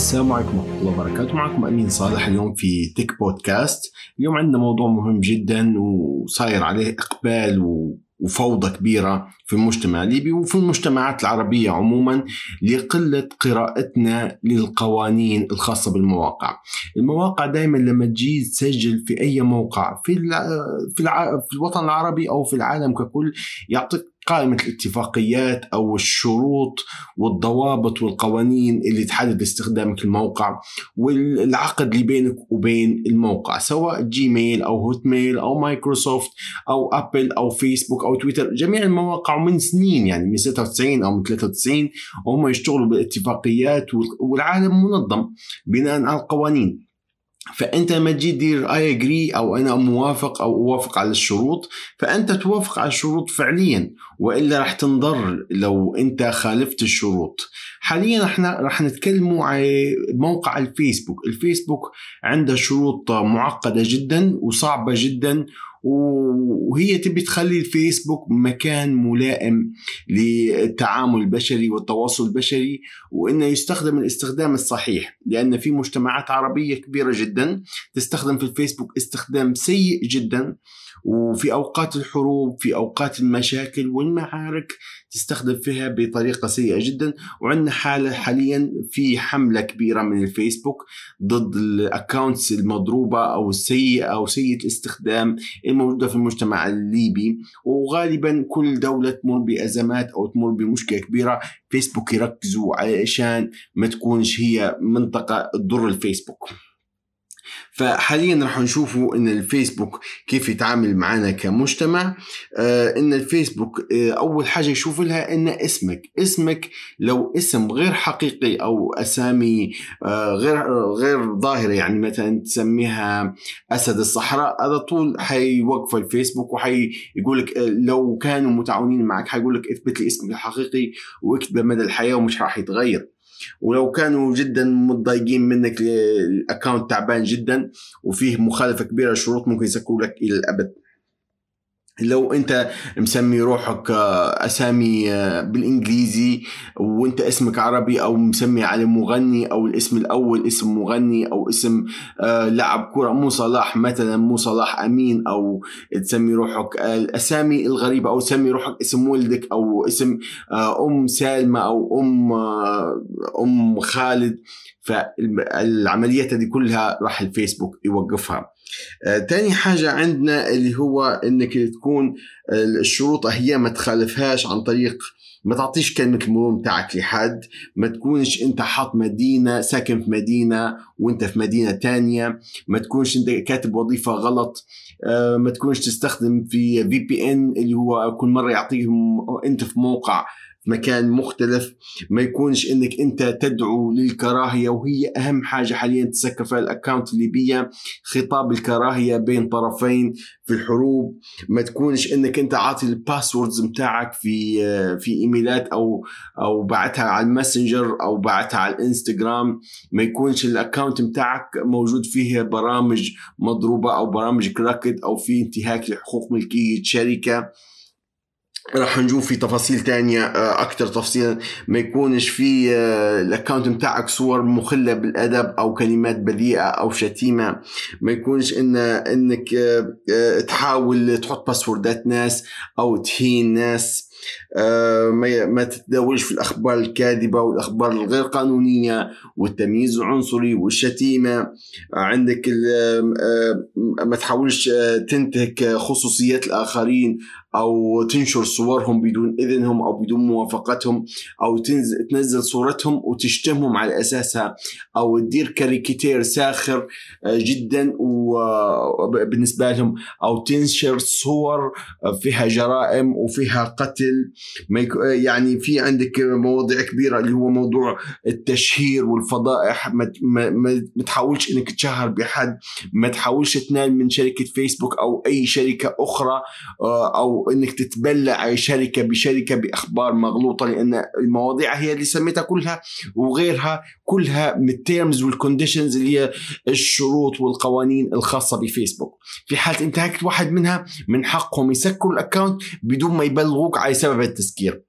السلام عليكم ورحمة الله وبركاته. معكم أمين صالح اليوم في تك بودكاست اليوم عندنا موضوع مهم جدا وصاير عليه إقبال وفوضى كبيرة في المجتمع الليبي وفي المجتمعات العربية عموما لقلة قراءتنا للقوانين الخاصة بالمواقع. المواقع دائما لما تجي تسجل في أي موقع في, في الوطن العربي أو في العالم ككل يعطيك قائمة الاتفاقيات أو الشروط والضوابط والقوانين اللي تحدد استخدامك الموقع والعقد اللي بينك وبين الموقع سواء جيميل أو هوت ميل أو مايكروسوفت أو أبل أو فيسبوك أو تويتر جميع المواقع من سنين يعني من 96 أو من 93 وهم يشتغلوا بالاتفاقيات والعالم منظم بناء على القوانين. فأنت لما تجي تدير I agree أو أنا موافق أو أوافق على الشروط فأنت توافق على الشروط فعليا وإلا راح تنضر لو أنت خالفت الشروط. حاليا إحنا راح نتكلموا على موقع الفيسبوك. الفيسبوك عنده شروط معقدة جدا وصعبة جدا وهي تبي تخلي الفيسبوك مكان ملائم للتعامل البشري والتواصل البشري وإنه يستخدم الاستخدام الصحيح لأن في مجتمعات عربية كبيرة جدا تستخدم في الفيسبوك استخدام سيء جدا. وفي أوقات الحروب في أوقات المشاكل والمعارك تستخدم فيها بطريقة سيئة جدا. وعندنا حالة حاليا في حملة كبيرة من الفيسبوك ضد ال accounts المضروبة أو السيئة أو سيئة الاستخدام الموجودة في المجتمع الليبي. وغالبا كل دولة تمر بأزمات أو تمر بمشكلة كبيرة. فيسبوك يركزوا علشان ما تكونش هي منطقة تضر الفيسبوك. فحاليا راح نشوفوا إن الفيسبوك كيف يتعامل معنا كمجتمع. آه إن الفيسبوك آه أول حاجة يشوف لها إن اسمك اسمك لو اسم غير حقيقي أو أسامي آه غير غير ظاهرة يعني مثلا تسميها أسد الصحراء هذا طول حيوقف الفيسبوك وحيقول لك آه، لو كانوا متعاونين معك حيقول لك اثبت لي اسمك الحقيقي واكتبه مدى الحياة ومش راح يتغير. ولو كانوا جدا متضايقين منك ال account تعبان جدا وفيه مخالفة كبيرة للشروط ممكن يسكروا لك إلى الأبد. لو انت مسمي روحك آه، أسامي آه، بالإنجليزي وانت اسمك عربي أو مسمي على مغني أو الاسم الأول اسم مغني أو اسم آه، لاعب كرة مو صلاح مثلا مو صلاح أمين أو تسمي روحك الأسامي الغريبة أو تسمي روحك اسم ولدك أو اسم أم سالمة أو أم أم خالد. فالعمليات هذه كلها راح الفيسبوك يوقفها. تاني حاجة عندنا اللي هو إنك تكون الشروط هي ما تخالفهاش عن طريق ما تعطيش كلمة المرور بتاعك لحد ما تكونش أنت حاط مدينة ساكن في مدينة وأنت في مدينة تانية ما تكونش أنت كاتب وظيفة غلط آه ما تكونش تستخدم في في بي ان اللي هو كل مرة يعطيهم أنت في موقع مكان مختلف ما يكونش إنك أنت تدعو للكراهية وهي أهم حاجة حاليا تسكر في ال account الليبيه خطاب الكراهية بين طرفين في الحروب. ما تكونش إنك أنت عاطي ال passwords بتاعك في في إيميلات أو أو بعتها على الماسنجر أو بعتها على الإنستغرام. ما يكونش ال account بتاعك موجود فيه برامج مضروبة أو برامج cracked أو في انتهاك لحقوق ملكية شركة. راح نشوف في تفاصيل تانية آه، أكثر تفصيلا. ما يكونش في آه، الأكاونت بتاعك صور مخلة بالأدب أو كلمات بذيئة أو شتيمة. ما يكونش إن إنك آه، تحاول تحط باسوردات ناس أو تهين ناس. ما تتداولش في الأخبار الكاذبة والأخبار الغير قانونية والتمييز العنصري والشتيمة. عندك آه، ما تحاولش تنتهك خصوصيات الآخرين أو تنشر صورهم بدون إذنهم أو بدون موافقتهم أو تنزل صورتهم وتشتمهم على أساسها أو تدير كاريكاتير ساخر آه، جدا وبالنسبه لهم أو تنشر صور فيها جرائم وفيها قتل يك... يعني في عندك مواضيع كبيرة اللي هو موضوع التشهير والفضائح. ما تحاولش إنك تشهر بحد. ما تحاولش تنال من شركة فيسبوك أو أي شركة أخرى آه، أو إنك تتبلى أي شركة بشركة بأخبار مغلوطة لأن المواضيع هي اللي سميتها كلها وغيرها كلها من ال terms وال conditions اللي هي الشروط والقوانين الخاصة بفيسبوك. في حال انتهكت واحد منها من حقهم يسكروا ال account بدون ما يبلغوك على سبب التسكير.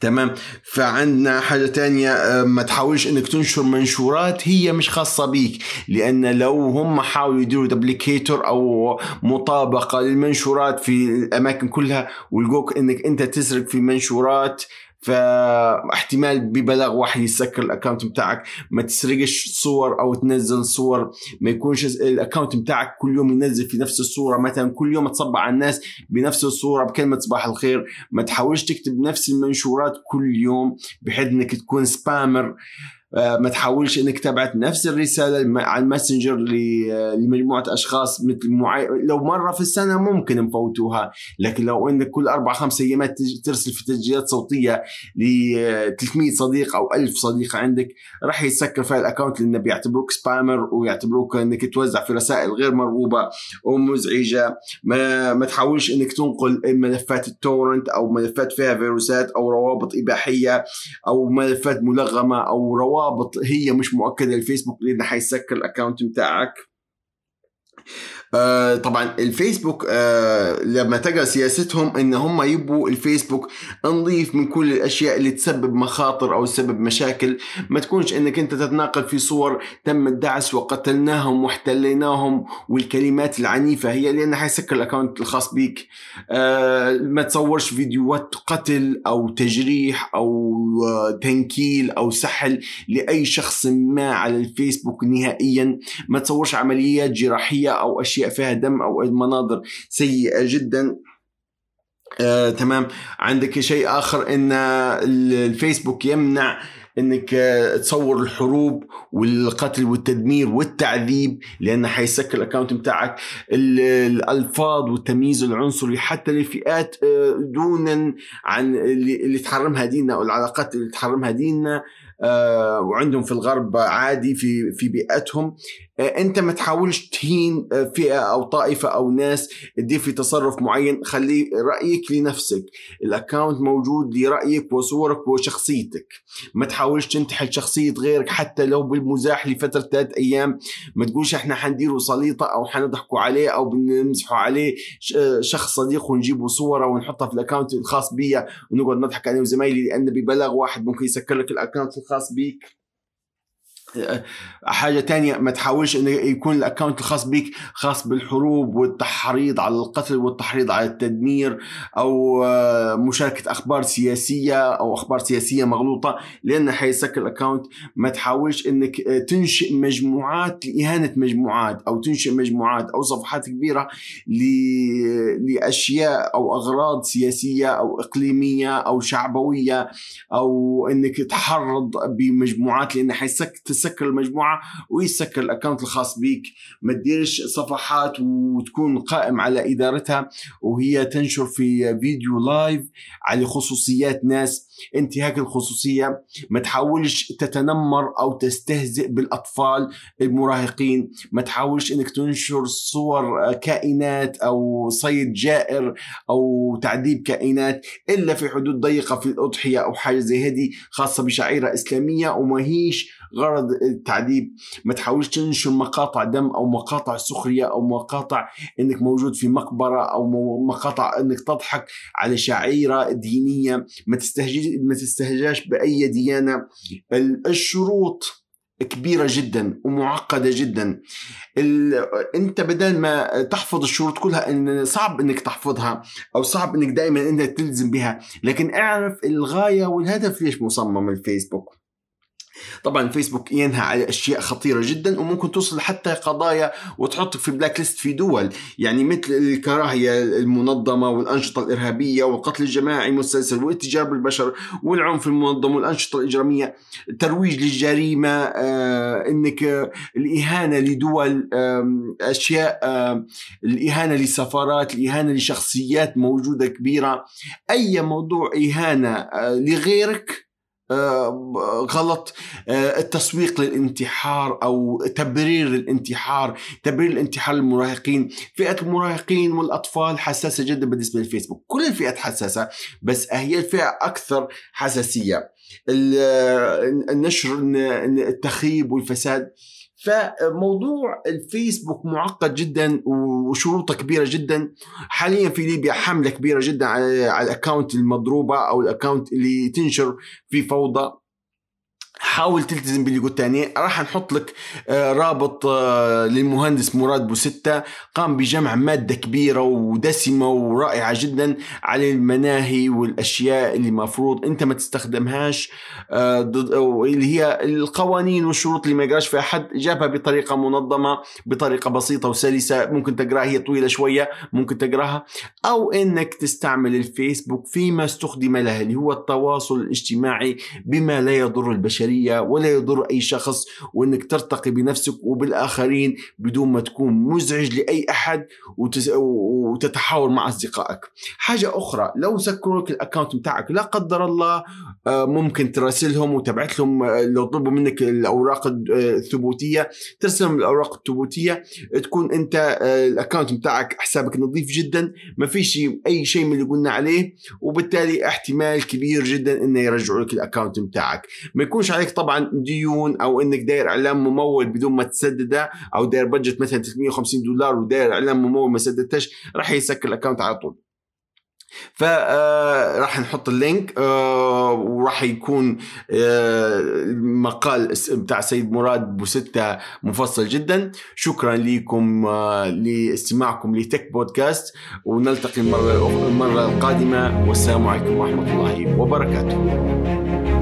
تمام؟ فعندنا حاجة تانية آه، ما تحاولش إنك تنشر منشورات هي مش خاصة بيك لأن لو هم حاولوا يديروا duplicator أو مطابقة للمنشورات في الأماكن كلها ولقوك إنك أنت تسرق في منشورات فاحتمال ببلاغ واحد يسكر ال account بتاعك ما تسرقش صور أو تنزل صور. ما يكونش ال account بتاعك كل يوم ينزل في نفس الصورة. مثلا كل يوم تصبح على الناس بنفس الصورة بكلمة صباح الخير. ما تحاولش تكتب نفس المنشورات كل يوم بحيث إنك تكون spammer. ما تحاولش إنك تبعت نفس الرسالة على الماسنجر آه، لمجموعة أشخاص مثل معي... لو مرة في السنة ممكن نفوتوها لكن لو إنك كل أربع خمس أيامات ترسل في تسجيلات صوتية ل 300 صديق أو 1000 صديق عندك راح يتسكر في ال account لأنه بيعتبروك spammer ويعتبروك إنك توزع في رسائل غير مرغوبة ومزعجة. ما, ما تحاولش إنك تنقل ملفات ال torrent أو ملفات فيها فيروسات أو روابط إباحية أو ملفات ملغمة أو روابط روابط هي مش مؤكدة للفيسبوك لأنه حيسكر ال account بتاعك. آه طبعا الفيسبوك آه لما تقرأ سياستهم إن هم يبوا الفيسبوك نظيف من كل الأشياء اللي تسبب مخاطر أو تسبب مشاكل. ما تكونش إنك أنت تتناقل في صور تم الدعس وقتلناهم واحتليناهم والكلمات العنيفة هي لأن حيسكر ال account الخاص بيك. آه ما تصورش فيديوهات قتل أو تجريح أو تنكيل أو سحل لأي شخص ما على الفيسبوك نهائيا. ما تصورش عمليات جراحية أو أشياء فيها دم أو مناظر سيئة جدا. آه، تمام. عندك شيء آخر إن الفيسبوك يمنع إنك تصور الحروب والقتل والتدمير والتعذيب لأن حيسكر الاكونت بتاعك. الألفاظ والتمييز العنصري حتى لفئات آه، دونا عن اللي تحرمها ديننا أو العلاقات اللي تحرمها ديننا. آه، وعندهم في الغرب عادي في في بيئتهم. آه، انت ما تحاولش تهين آه، فئة أو طائفة أو ناس تدير في تصرف معين. خلي رأيك لنفسك. الاكونت موجود لرأيك وصورك وشخصيتك. ما تحاولش تنتحل شخصية غيرك حتى لو بالمزاح لفترة ثلاث أيام. ما تقولش إحنا حنديروا سليطة أو حنضحكوا عليه أو بنمزحوا عليه. شخص صديق ونجيبوا صورة ونحطها في ال account الخاص بي ونقعد نضحك أنا وزمايلي لأن ببلاغ واحد ممكن يسكر لك ال account الخاص بيك. حاجة تانية ما تحاولش إنه يكون ال account الخاص بك خاص بالحروب والتحريض على القتل والتحريض على التدمير أو آه، مشاركة أخبار سياسية أو أخبار سياسية مغلوطة لأنه حيسكر ال account ما تحاولش إنك آه، تنشئ مجموعات لإهانة مجموعات أو تنشئ مجموعات أو صفحات كبيرة لأشياء أو أغراض سياسية أو إقليمية أو شعبوية أو إنك تحرض بمجموعات لأنه حيسكر تسكر المجموعة ويسكر ال account الخاص بيك. ما تديرش صفحات وتكون قائم على إدارتها وهي تنشر في فيديو live على خصوصيات ناس. انتهاك الخصوصية ما تحاولش تتنمر أو تستهزئ بالأطفال المراهقين. ما تحاولش إنك تنشر صور كائنات أو صيد جائر أو تعذيب كائنات إلا في حدود ضيقة في الأضحية أو حاجة زي هذه خاصة بشعيرة إسلامية وما هيش غرض التعذيب. ما تحاولش تنشر مقاطع دم أو مقاطع سخرية أو مقاطع إنك موجود في مقبرة أو مقاطع إنك تضحك على شعيرة دينية. ما تستهجي ما تستهجاش بأي ديانة. الشروط كبيرة جدا ومعقدة جدا. أنت بدل ما تحفظ الشروط كلها ان صعب إنك تحفظها أو صعب إنك دائما انك تلزم بها. لكن اعرف الغاية والهدف ليش مصمم الفيسبوك. طبعا فيسبوك ينهى على أشياء خطيرة جدا وممكن توصل حتى قضايا وتحطك في بلاك ليست في دول. يعني مثل الكراهية المنظمة والأنشطة الإرهابية والقتل الجماعي المسلسل والاتجار بالبشر والعنف المنظم والأنشطة الإجرامية. ترويج للجريمة آه إنك آه الإهانة لدول أشياء الإهانة لسفارات الإهانة لشخصيات موجودة كبيرة. أي موضوع إهانة آه لغيرك غلط. آه، التسويق للانتحار أو تبرير الانتحار تبرير الانتحار للمراهقين. فئة المراهقين والأطفال حساسة جدا بالنسبة للفيسبوك كل الفئات حساسة بس هي الفئة أكثر حساسية. النشر التخريب والفساد فموضوع الفيسبوك معقد جدا وشروطه كبيرة جدا. حاليا في ليبيا حملة كبيرة جدا على ال account المضروبة أو ال account اللي تنشر في فوضى. حاول تلتزم باللي قلت تاني راح نحط لك آه، رابط آه، للمهندس مراد بوستة قام بجمع مادة كبيرة ودسمة ورائعة جدا على المناهي والأشياء اللي مفروض أنت ما تستخدمهاش آه، اللي هي القوانين والشروط اللي ما يقراش فيها حد. جابها بطريقة منظمة بطريقة بسيطة وسلسة ممكن تقرأها هي طويلة شوية ممكن تقرأها. أو أنك تستعمل الفيسبوك فيما استخدم له اللي هو التواصل الاجتماعي بما لا يضر البشرية ولا يضر أي شخص وإنك ترتقي بنفسك وبالآخرين بدون ما تكون مزعج لأي أحد وتتحاور مع أصدقائك. حاجة أخرى لو سكروا لك الاكونت بتاعك لا قدر الله آه، ممكن تراسلهم وتبعت لهم آه، لو طلبوا منك الأوراق الثبوتية ترسلهم الأوراق الثبوتية تكون أنت آه، ال account بتاعك حسابك نظيف جدا ما فيش أي شيء من اللي قلنا عليه وبالتالي احتمال كبير جدا إنه يرجعوا لك ال account بتاعك ما يكونش عليك طبعا ديون أو إنك داير إعلان ممول بدون ما تسدده أو داير budget مثلا 350 دولار وداير إعلان ممول ما سددتش راح يسكر ال account على طول. فراح آه، نحط ال link آه، وراح يكون المقال آه، بتاع سيد مراد بوستة مفصل جدا. شكرا لكم لاستماعكم لتك بودكاست ونلتقي المرة, المرة القادمة والسلام عليكم ورحمة الله وبركاته.